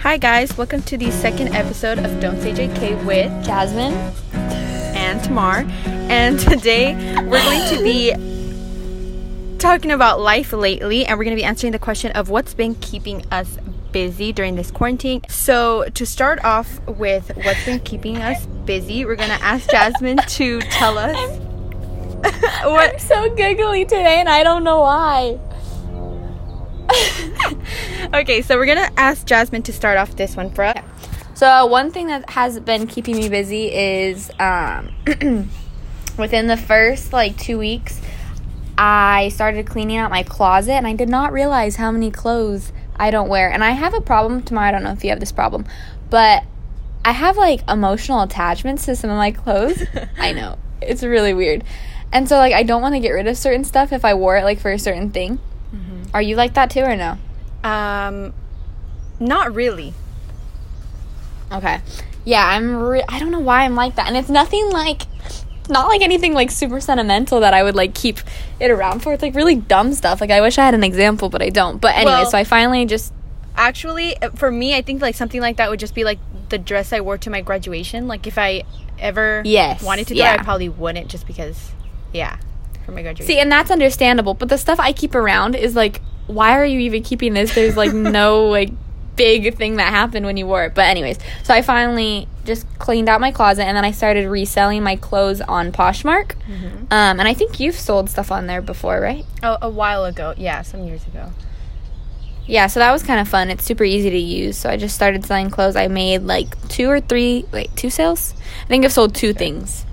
Hi, guys. Welcome to the second episode of Don't Say JK with Jasmine. and Tamar. And today we're going to be talking about life lately, and we're going to be answering the question of what's been keeping us busy during this quarantine. So, to start off with what's been keeping us busy, we're going to ask Jasmine to tell us I'm what. so giggly today, and I don't know why. Okay, so we're to ask Jasmine to start off this one for us. So one thing that has been keeping me busy is um, within the first like two weeks, I started cleaning out my closet, and I did not realize how many clothes I don't wear. And I have a problem tomorrow. I don't know if you have this problem, but I have like emotional attachments to some of my clothes. I know it's really weird, and so like I don't want to get rid of certain stuff if I wore it like for a certain thing. Are you like that too, or no? Um, not really. Okay. Yeah, I'm. Re- I don't know why I'm like that, and it's nothing like, not like anything like super sentimental that I would like keep it around for. It's like really dumb stuff. Like I wish I had an example, but I don't. But anyway, Well- so I finally just. Actually, uh, for me, I think like something like that would just be like the dress I wore to my graduation. Like if I ever Yes, wanted to do yeah. it, I probably wouldn't just because, yeah, for my graduation. See, and that's understandable. But the stuff I keep around is like, why are you even keeping this? There's like no like big thing that happened when you wore it. But anyways, so I finally just cleaned out my closet, and then I started reselling my clothes on Poshmark. Um, and I think you've sold stuff on there before, right? oh, a while ago, yeah, some years ago. Yeah, so that was kind of fun. It's super easy to use. So I just started selling clothes. I made like two or three, wait, two sales? I think I've sold two things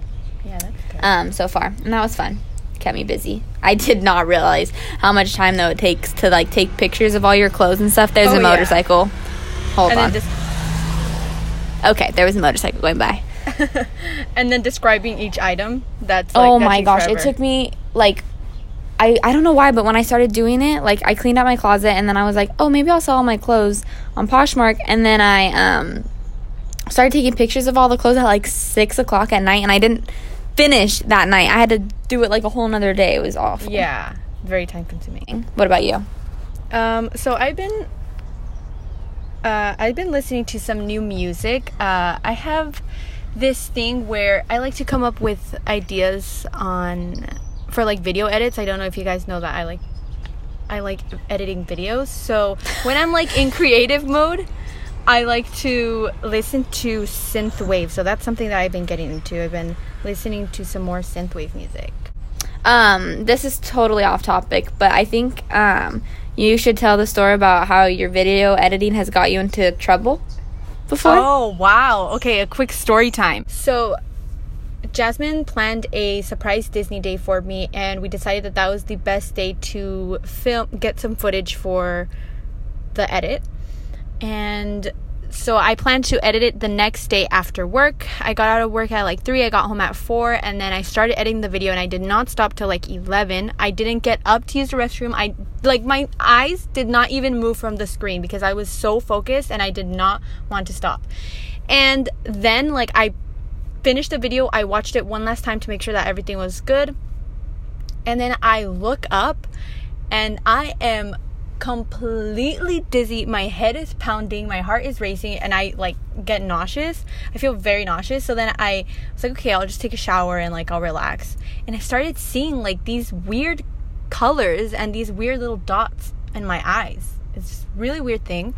Yeah, that's good. um, so far, and that was fun. Kept me busy. I did not realize how much time though it takes to like take pictures of all your clothes and stuff. There's Oh, a yeah. motorcycle. Hold and on. then okay, there was a motorcycle going by. and then describing each item. That's like, oh that my gosh, it took me like I, I don't know why, but when I started doing it, like I cleaned out my closet and then I was like, oh, maybe I'll sell all my clothes on Poshmark. And then I um started taking pictures of all the clothes at like six o'clock at night, and I didn't finish that night. I had to do it like a whole nother day. It was awful. Yeah, very time consuming. What about you? Um, so I've been uh, I've been listening to some new music. Uh, I have this thing where I like to come up with ideas on for like video edits. I don't know if you guys know that I like I like editing videos. So when I'm like in creative mode, I like to listen to synthwave. So that's something that I've been getting into. I've been listening to some more synthwave music. Um, this is totally off topic, but I think um you should tell the story about how your video editing has got you into trouble before. Oh, wow. Okay, a quick story time. So, Jasmine planned a surprise Disney day for me, and we decided that that was the best day to film, get some footage for the edit. And so I planned to edit it the next day after work. I got out of work at like 3, I got home at 4, and then I started editing the video and I did not stop till like 11. I didn't get up to use the restroom. I like my eyes did not even move from the screen because I was so focused and I did not want to stop. And then like I finished the video, I watched it one last time to make sure that everything was good. And then I look up and I am completely dizzy. My head is pounding, my heart is racing, and I like get nauseous. I feel very nauseous. So then I was like, okay, I'll just take a shower and like I'll relax. And I started seeing like these weird colors and these weird little dots in my eyes. It's a really weird thing.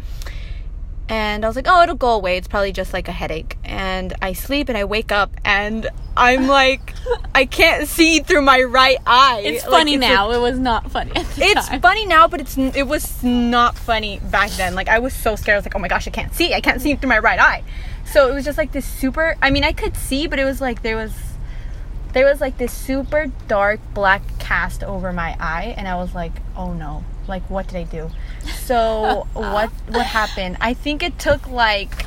And I was like, oh, it'll go away. It's probably just like a headache. And I sleep and I wake up and I'm like, I can't see through my right eye. It's Like, funny a- now. it was not funny. It's time. funny now, but it's it was not funny back then. Like I was so scared. I was like, oh my gosh, I can't see. I can't see through my right eye. So it was just like this super. I mean, I could see, but it was like there was there was like this super dark black cast over my eye, and I was like, oh no, like what did I do? So what what happened? I think it took like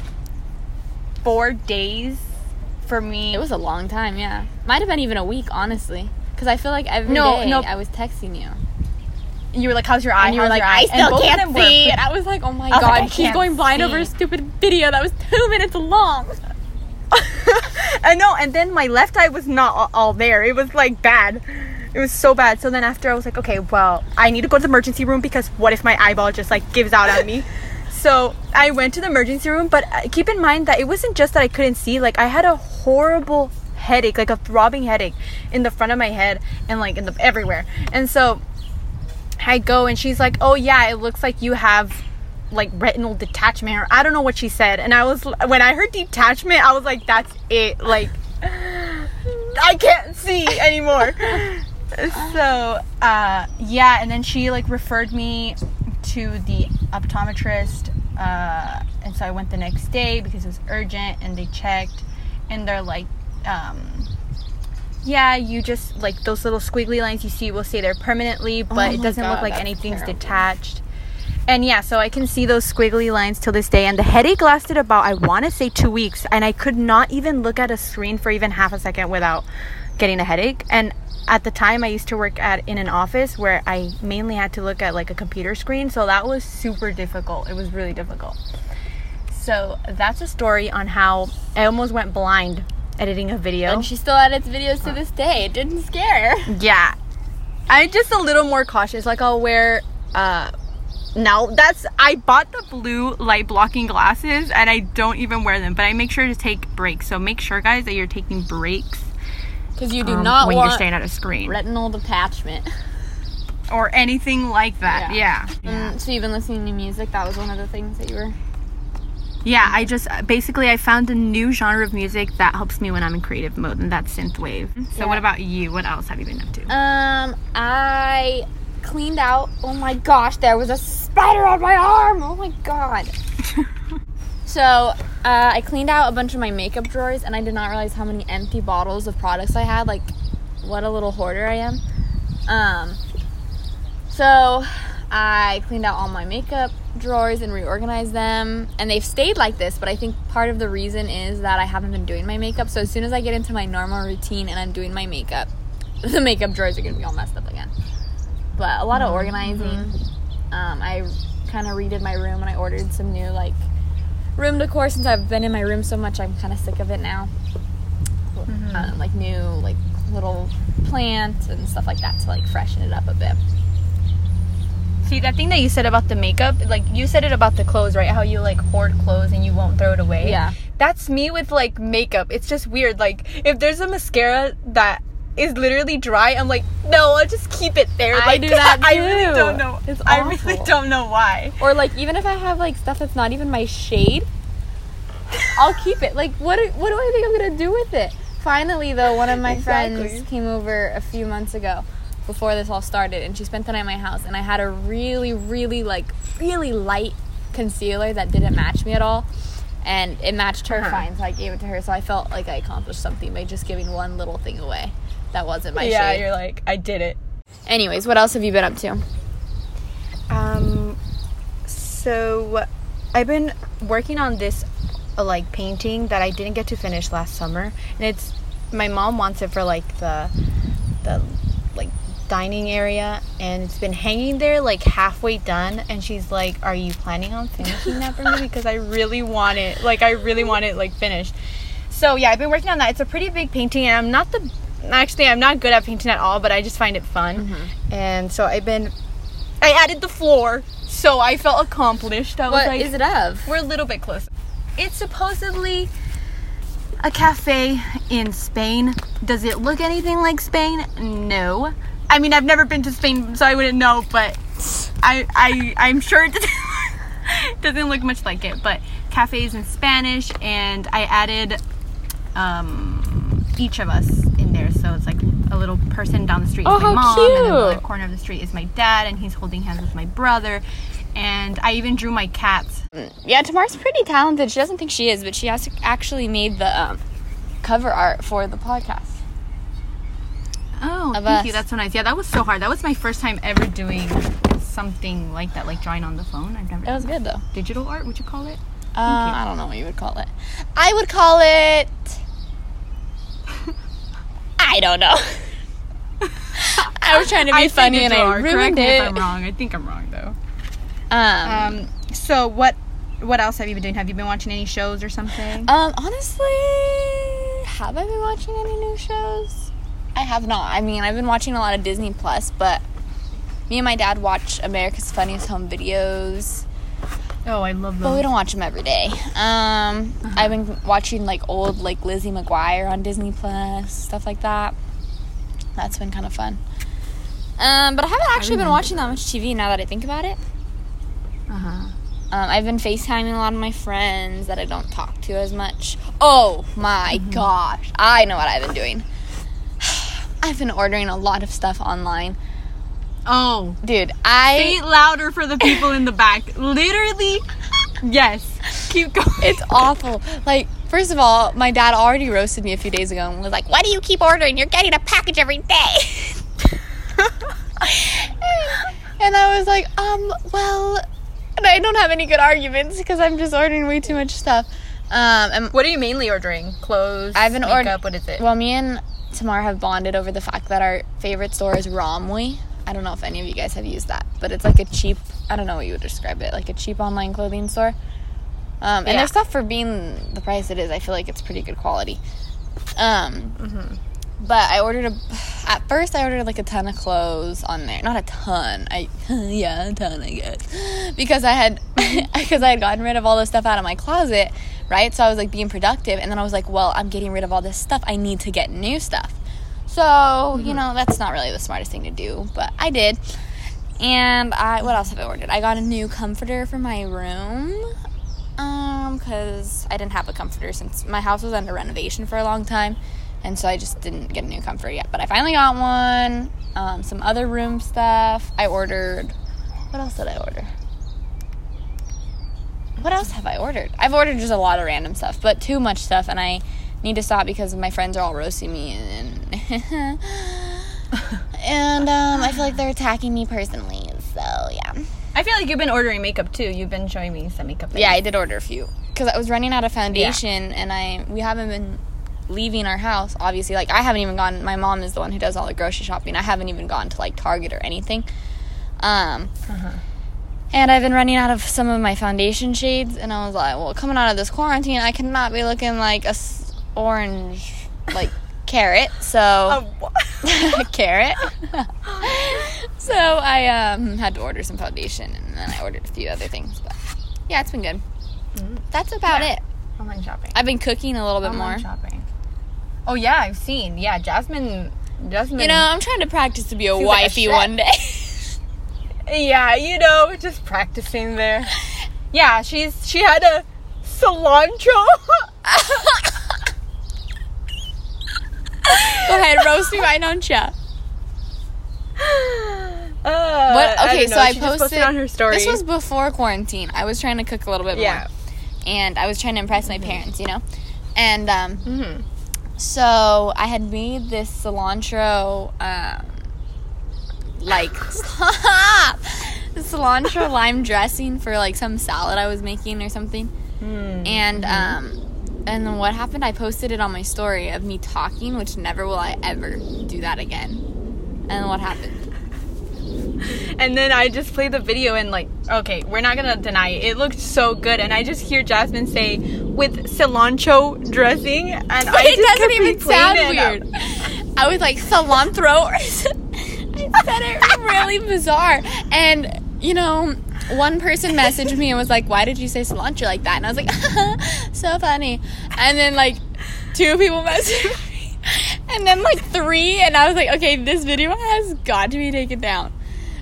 four days for me. It was a long time, yeah. Might have been even a week, honestly. Because I feel like every day No, no. I was texting you. you were like, how's your eye? And you were like, I? And still both can't were see. And I was like, oh my god, like, she's going blind over a stupid video that was two minutes long. I know, and then my left eye was not all there. It was like bad. It was so bad. So then after I was like, okay, well, I need to go to the emergency room because what if my eyeball just like gives out on me? so I went to the emergency room, but uh, keep in mind that it wasn't just that I couldn't see. Like I had a horrible headache, like a throbbing headache in the front of my head and like in the everywhere. And so I go and she's like, "Oh yeah, it looks like you have like retinal detachment or I don't know what she said." And I was when I heard detachment, I was like, "That's it." Like I can't see anymore. so, uh yeah, and then she like referred me to the optometrist uh and so I went the next day because it was urgent and they checked and they're like um yeah, you just like those little squiggly lines you see will stay there permanently, but Oh it doesn't look like anything's terrible. detached. And yeah, so I can see those squiggly lines till this day. And the headache lasted about, I want to say, two weeks. And I could not even look at a screen for even half a second without getting a headache. And at the time, I used to work at in an office where I mainly had to look at like a computer screen. So that was super difficult. It was really difficult. So that's a story on how I almost went blind editing a video. And she still edits videos to this day. It didn't scare. Yeah. I'm just a little more cautious. Like I'll wear uh now that's I bought the blue light blocking glasses and I don't even wear them, but I make sure to take breaks. So make sure guys that you're taking breaks Because you do um, not when you're want staring at a screen retinal detachment. or anything like that. Yeah. Yeah. Mm, so you've been listening to music. That was one of the things that you were. Yeah, I just basically I found a new genre of music that helps me when I'm in creative mode and that's synthwave. So Yeah. what about you? What else have you been up to? Um, I cleaned out. Oh my gosh, there was a spider on my arm. Oh my god. so uh, I cleaned out a bunch of my makeup drawers, and I did not realize how many empty bottles of products I had. Like, what a little hoarder I am. Um, so I cleaned out all my makeup drawers and reorganized them, and they've stayed like this. But I think part of the reason is that I haven't been doing my makeup. So as soon as I get into my normal routine and I'm doing my makeup, the makeup drawers are gonna be all messed up again. But a lot of organizing. Um, I kind of redid my room and I ordered some new like room decor since I've been in my room so much. I'm kind of sick of it now. Um, like new like little plants and stuff like that to like freshen it up a bit. See that thing that you said about the makeup, like you said it about the clothes, right? How you like hoard clothes and you won't throw it away. Yeah. That's me with like makeup. It's just weird. Like if there's a mascara that is literally dry, I'm like, no, I'll just keep it there. I do that Too. I really don't know. It's I really don't know why. Or like even if I have like stuff that's not even my shade, I'll keep it. Like what? do- What do I think I'm gonna do with it? Finally, though, one of my Exactly. friends came over a few months ago, before this all started, and she spent the night at my house. And I had a really, really like really light concealer that didn't match me at all, and it matched her Uh-huh. fine. So I gave it to her. So I felt like I accomplished something by just giving one little thing away that wasn't my yeah, shade. you're like, I did it. Anyways, what else have you been up to? Um, so I've been working on this uh, like painting that I didn't get to finish last summer, and it's my mom wants it for like the the like dining area, and it's been hanging there like halfway done, and she's like, "Are you planning on finishing that for me? Because I really want it. Like I really want it like finished." So yeah, I've been working on that. It's a pretty big painting, and I'm not the actually I'm not good at painting at all, but I just find it fun, and so I've been I added the floor, so I felt accomplished. I was like, is it of? We're a little bit close. It's supposedly a cafe in Spain. Does it look anything like Spain? No. I mean, I've never been to Spain, so I wouldn't know. But I, I, I'm sure it doesn't, doesn't look much like it. But cafes in Spanish, and I added um, each of us So it's like a little person down the street Oh, is my mom, and then the other corner of the street is my dad, and he's holding hands with my brother. And I even drew my cats. Yeah, Tamar's pretty talented. She doesn't think she is, but she has actually made the um, cover art for the podcast. Oh, thank you. That's so nice. Yeah, that was so hard. That was my first time ever doing something like that, like drawing on the phone. I've never It was good though. digital art. Would you call it? Uh, I don't know what you would call it. I would call it. I don't know. I was trying to be I funny and I art. Correct ruined me it. if I'm wrong. I think I'm wrong though. Um, Um. So what? What else have you been doing? Have you been watching any shows or something? um, honestly, have I been watching any new shows? I have not. I mean, I've been watching a lot of Disney Plus, but me and my dad watch America's Funniest Home Videos. Oh, I love those. But we don't watch them every day. Um, I've been watching like old like Lizzie McGuire on Disney Plus, stuff like that. That's been kind of fun. Um, but I haven't actually been watching that much TV now that I think about it. Uh-huh. Um, I've been FaceTiming a lot of my friends that I don't talk to as much. Oh my gosh. I know what I've been doing. I've been ordering a lot of stuff online. Oh, Dude, say I it louder for the people in the back. Literally, yes. Keep going. it's awful. Like, first of all, my dad already roasted me a few days ago and was like, "Why do you keep ordering? You're getting a package every day." and I was like, "Um, well, and I don't have any good arguments because I'm just ordering way too much stuff." Um, and What are you mainly ordering? Clothes, I've been ord- makeup. what is it? Well, me and Tamar have bonded over the fact that our favorite store is Romwe. I don't know if any of you guys have used that, but it's like a cheap, I don't know what you would describe it, like a cheap online clothing store. Um, and Yeah. their stuff for being the price it is, I feel like it's pretty good quality. Um, Mm-hmm. But I ordered a, at first I ordered like a ton of clothes on there. Not a ton. I, yeah, a ton, I guess. Because I had, because I had gotten rid of all the stuff out of my closet, right? So I was like being productive. And then I was like, well, I'm getting rid of all this stuff. I need to get new stuff. So, you know, that's not really the smartest thing to do, but I did. And I, what else have I ordered? I got a new comforter for my room. Um, cause I didn't have a comforter since my house was under renovation for a long time, and so I just didn't get a new comforter yet. But I finally got one. Um, some other room stuff. I ordered. What else did I order? What else have I ordered? I've ordered just a lot of random stuff, but too much stuff, and I need to stop because my friends are all roasting me and. and um, I feel like they're attacking me personally, so yeah. I feel like you've been ordering makeup too. You've been showing me some makeup. Yeah, I did order a few because I was running out of foundation, and I we haven't been leaving our house. Obviously, like I haven't even gone. My mom is the one who does all the grocery shopping. I haven't even gone to like Target or anything. Um, Uh-huh. and I've been running out of some of my foundation shades, and I was like, well, coming out of this quarantine, I cannot be looking like a s- orange like carrot. So carrot. so I um, had to order some foundation, and then I ordered a few other things. But yeah, it's been good. That's about Yeah. it. online shopping. I've been cooking a little bit Online more. shopping. Oh yeah, I've seen. Yeah, Jasmine. Jasmine. You know, I'm trying to practice to be a She's like a wifey one day. Yeah, you know, just practicing there. Yeah, she's she had a cilantro. Go ahead, roast me, why don't you? Uh, What? Okay, don't so I posted, posted on her story. This was before quarantine. I was trying to cook a little bit yeah. more, and I was trying to impress my parents, you know. And um, Mm-hmm. so I had made this cilantro, um, like stop, cilantro lime dressing for like some salad I was making or something. Mm. And um, and then what happened? I posted it on my story of me talking, which never will I ever do that again. And what happened? And then I just played the video and like, okay, we're not gonna deny it. It looked so good, and I just hear Jasmine say with cilantro dressing, and I it just doesn't even sound it, weird. I was like cilantro. I said it really bizarre. And you know, one person messaged me and was like, "Why did you say cilantro like that?" And I was like, "So funny." And then like two people messaged me, and then like three, and I was like, "Okay, this video has got to be taken down."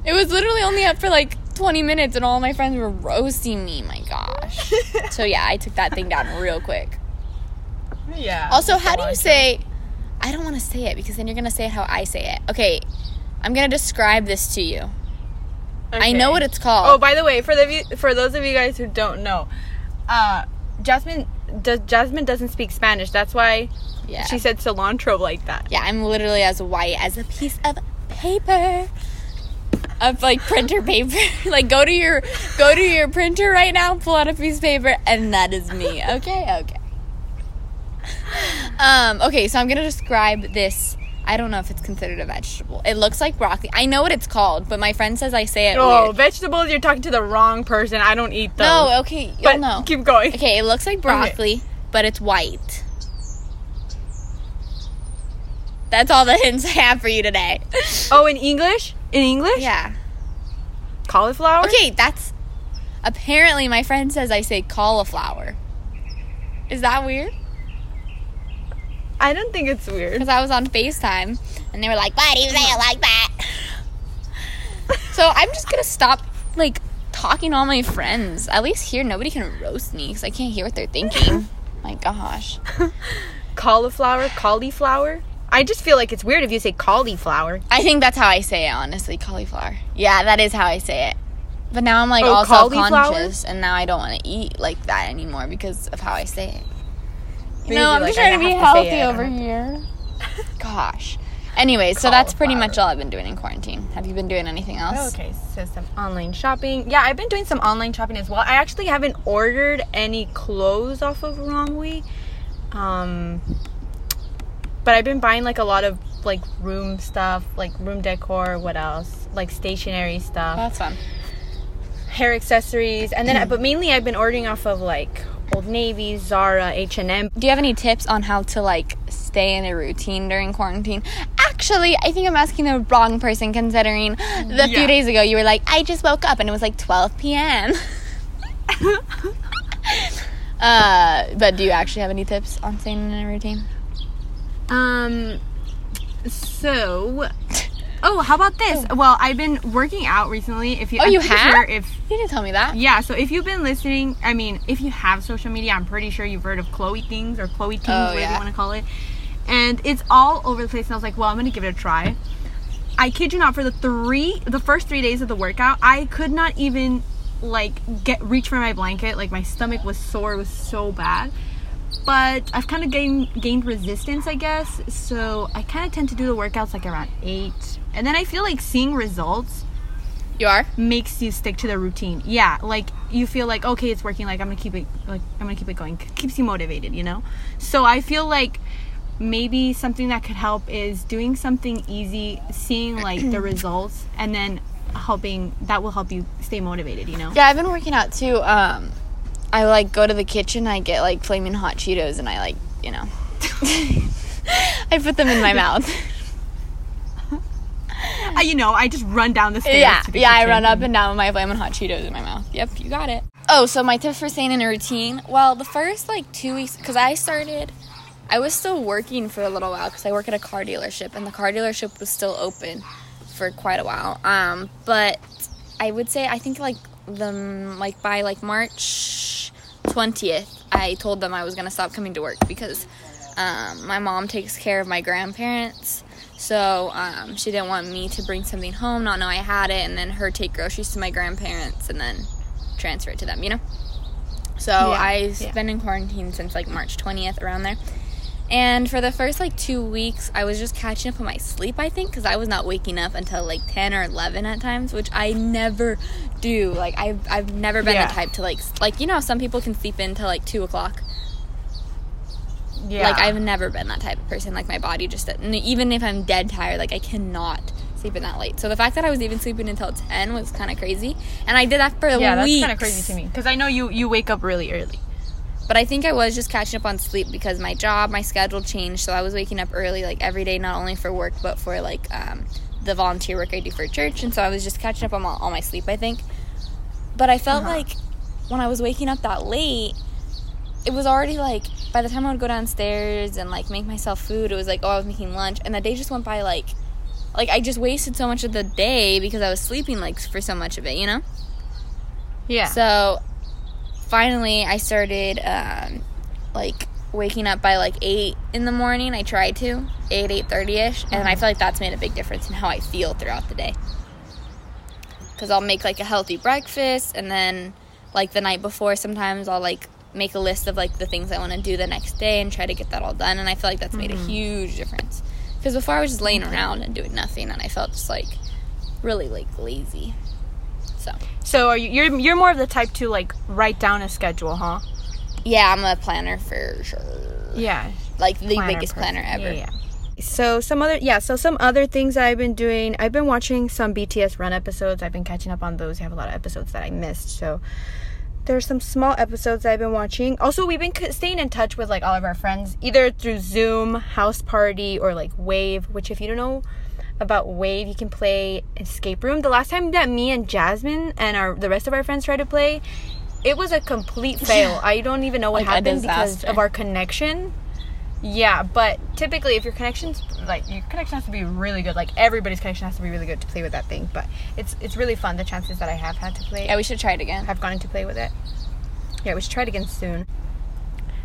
It was literally only up for like 20 minutes, and all my friends were roasting me. My gosh. So yeah, I took that thing down real quick. Yeah. Also, how do you say? I don't want to say it because then you're gonna say it how I say it. Okay, I'm gonna describe this to you. I know what it's called. Oh, by the way, for the for those of you guys who don't know, uh, Jasmine does Jasmine doesn't speak Spanish. That's why yeah, she said cilantro like that. yeah. I'm literally as white as a piece of paper, of like printer paper. like go to your go to your printer right now, pull out a piece of paper, and that is me. Okay, okay. Um. Okay, so I'm gonna describe this. I don't know if it's considered a vegetable. It looks like broccoli. I know what it's called, but my friend says I say it Oh, weird. vegetables! You're talking to the wrong person. I don't eat those. No, okay, you'll but know. keep going. Okay, it looks like broccoli, but it's white. That's all the hints I have for you today. Oh, in English? In English? yeah. Cauliflower. Okay, that's Apparently, my friend says I say cauliflower. Is that weird? I don't think it's weird. Because I was on FaceTime and they were like, why do you say it like that? so I'm just going to stop, like, talking to all my friends. At least here, nobody can roast me because I can't hear what they're thinking. my gosh. Cauliflower, cauliflower. I just feel like it's weird if you say cauliflower. I think that's how I say it, honestly. Cauliflower. Yeah, that is how I say it. But now I'm like Oh, all self-conscious, and now I don't want to eat like that anymore because of how I say it. You Maybe know, I'm like, just I trying to be have to healthy over here. Gosh. Anyway, so that's pretty much all I've been doing in quarantine. Have you been doing anything else? Okay, so some online shopping. Yeah, I've been doing some online shopping as well. I actually haven't ordered any clothes off of Romwe. Um but I've been buying like a lot of like room stuff, like room decor, what else? Like stationery stuff, That's fun. hair accessories, and then but mainly I've been ordering off of like Old Navy, Zara, H&M. Do you have any tips on how to like stay in a routine during quarantine? Actually, I think I'm asking the wrong person considering the few days ago you were like, I just woke up and it was like 12 p.m. uh, but do you actually have any tips on staying in a routine? Um. So. Oh, how about this? Oh. Well, I've been working out recently. If you, Oh, I'm you have? Sure if You didn't tell me that. yeah, so if you've been listening, I mean, if you have social media, I'm pretty sure you've heard of Chloe Things or Chloe Things, Oh, whatever yeah. you want to call it. And it's all over the place. And I was like, well, I'm gonna give it a try. I kid you not, for the three, the first three days of the workout, I could not even like get reach for my blanket. Like my stomach was sore, it was so bad. But I've kind of gained gained resistance, I guess. So I kind of tend to do the workouts like around eight, and then I feel like seeing results You are? makes you stick to the routine. Yeah, like you feel like okay, it's working. Like I'm gonna keep it. Like I'm gonna keep it going. Keeps you motivated, you know. So I feel like maybe something that could help is doing something easy, seeing like the results, and then helping. That will help you stay motivated. You know. Yeah, I've been working out too. Um, I like go to the kitchen, I get like flaming hot Cheetos, and I like, you know, I put them in my mouth. Uh, you know, I just run down the stairs. yeah, to the yeah, I run up and down with my flaming hot Cheetos in my mouth. Yep, you got it. Oh, so my tips for staying in a routine. Well, the first like two weeks, because I started, I was still working for a little while because I work at a car dealership, and the car dealership was still open for quite a while. Um, but I would say I think like the like by like March twentieth, I told them I was gonna stop coming to work because um, my mom takes care of my grandparents. So um, she didn't want me to bring something home, not know I had it, and then her take groceries to my grandparents and then transfer it to them, you know? So Yeah, I've yeah. been in quarantine since like March 20th, around there. And for the first like two weeks, I was just catching up on my sleep, I think, because I was not waking up until like 10 or 11 at times, which I never do. Like, I've, I've never been Yeah. the type to like, like, you know, some people can sleep in till like 2 o'clock. Yeah. Like I've never been that type of person. Like my body just uh, and even if I'm dead tired, like I cannot sleep in that late. So the fact that I was even sleeping until ten was kind of crazy, and I did that for yeah, that's weeks. kind of crazy to me because I know you you wake up really early. But I think I was just catching up on sleep because my job, my schedule changed. So I was waking up early, like every day, not only for work but for like um, the volunteer work I do for church. And so I was just catching up on my, all my sleep. I think. But I felt Uh-huh. like when I was waking up that late, it was already like by the time I would go downstairs and like make myself food, it was like oh I was making lunch, and the day just went by like, like I just wasted so much of the day because I was sleeping like for so much of it, you know. Yeah. So finally, I started um, like waking up by like eight in the morning. I tried to eight eight thirty ish, and I feel like that's made a big difference in how I feel throughout the day. Because I'll make like a healthy breakfast, and then like the night before, sometimes I'll like make a list of like the things I want to do the next day and try to get that all done. And I feel like that's made a huge difference. Because before I was just laying around and doing nothing, and I felt just like really like lazy. So. so are you you're you're more of the type to like write down a schedule, huh? Yeah, I'm a planner for sure. Yeah. Like the planner biggest person. planner ever. Yeah, yeah. So some other yeah, so some other things I've been doing. I've been watching some BTS Run episodes. I've been catching up on those. I have a lot of episodes that I missed. So there's some small episodes I've been watching. Also, we've been staying in touch with like all of our friends either through Zoom, House Party, or like Wave. Which, if you don't know, about Wave. You can play escape room. The last time that me and Jasmine and our the rest of our friends tried to play, it was a complete fail. I don't even know what Like happened because of our connection. Yeah, but typically, if your connection's like your connection has to be really good, like everybody's connection has to be really good to play with that thing. But it's it's really fun. The chances that I have had to play, Yeah, we should try it again. have gone to play with it. Yeah, we should try it again soon.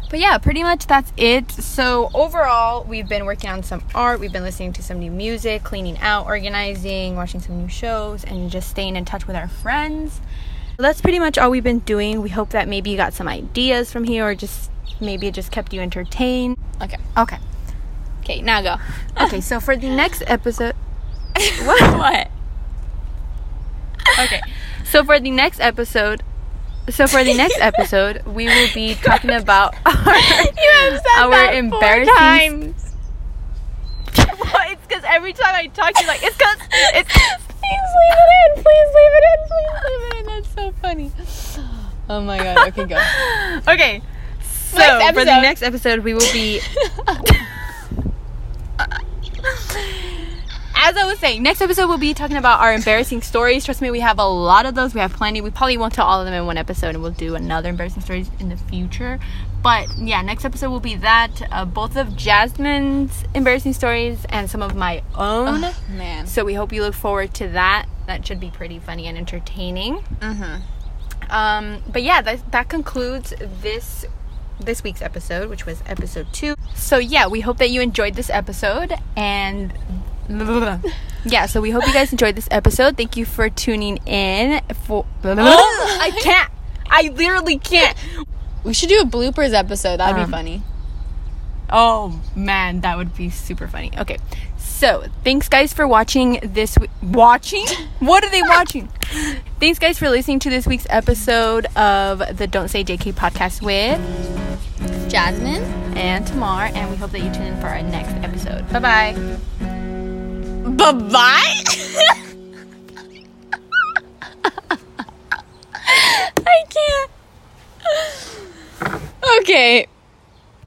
But yeah, pretty much that's it. So overall, we've been working on some art, we've been listening to some new music, cleaning out, organizing, watching some new shows, and just staying in touch with our friends. That's pretty much all we've been doing. We hope that maybe you got some ideas from here, or just maybe it just kept you entertained. Okay. Okay. Okay, now go. Okay, so for the next episode, what? what? okay. So for the next episode, so for the next episode, we will be talking about our, You have said our embarrassing well, it's because every time I talk to you, like it's because it's. Please leave it in. Please leave it in. Please leave it in. That's so funny. Oh my god. Okay, go. Okay, so for the next episode, we will be. As I was saying, next episode we'll be talking about our embarrassing stories. Trust me, we have a lot of those. We have plenty. We probably won't tell all of them in one episode, and we'll do another embarrassing stories in the future. But yeah, next episode will be that uh, both of Jasmine's embarrassing stories and some of my own. Man. So we hope you look forward to that. That should be pretty funny and entertaining. Mm-hmm. Um, but yeah, that that concludes this this week's episode, which was episode two. So yeah, we hope that you enjoyed this episode and yeah, so we hope you guys enjoyed this episode. Thank you for tuning in. For I can't. I literally can't. We should do a bloopers episode. That'd Um, be funny. Oh man, that would be super funny. Okay, so thanks guys for watching this. W- watching? What are they watching? thanks guys for listening to this week's episode of the Don't Say JK podcast with Jasmine. and Tamar, and we hope that you tune in for our next episode. Bye bye. Bye bye. I can't. Okay.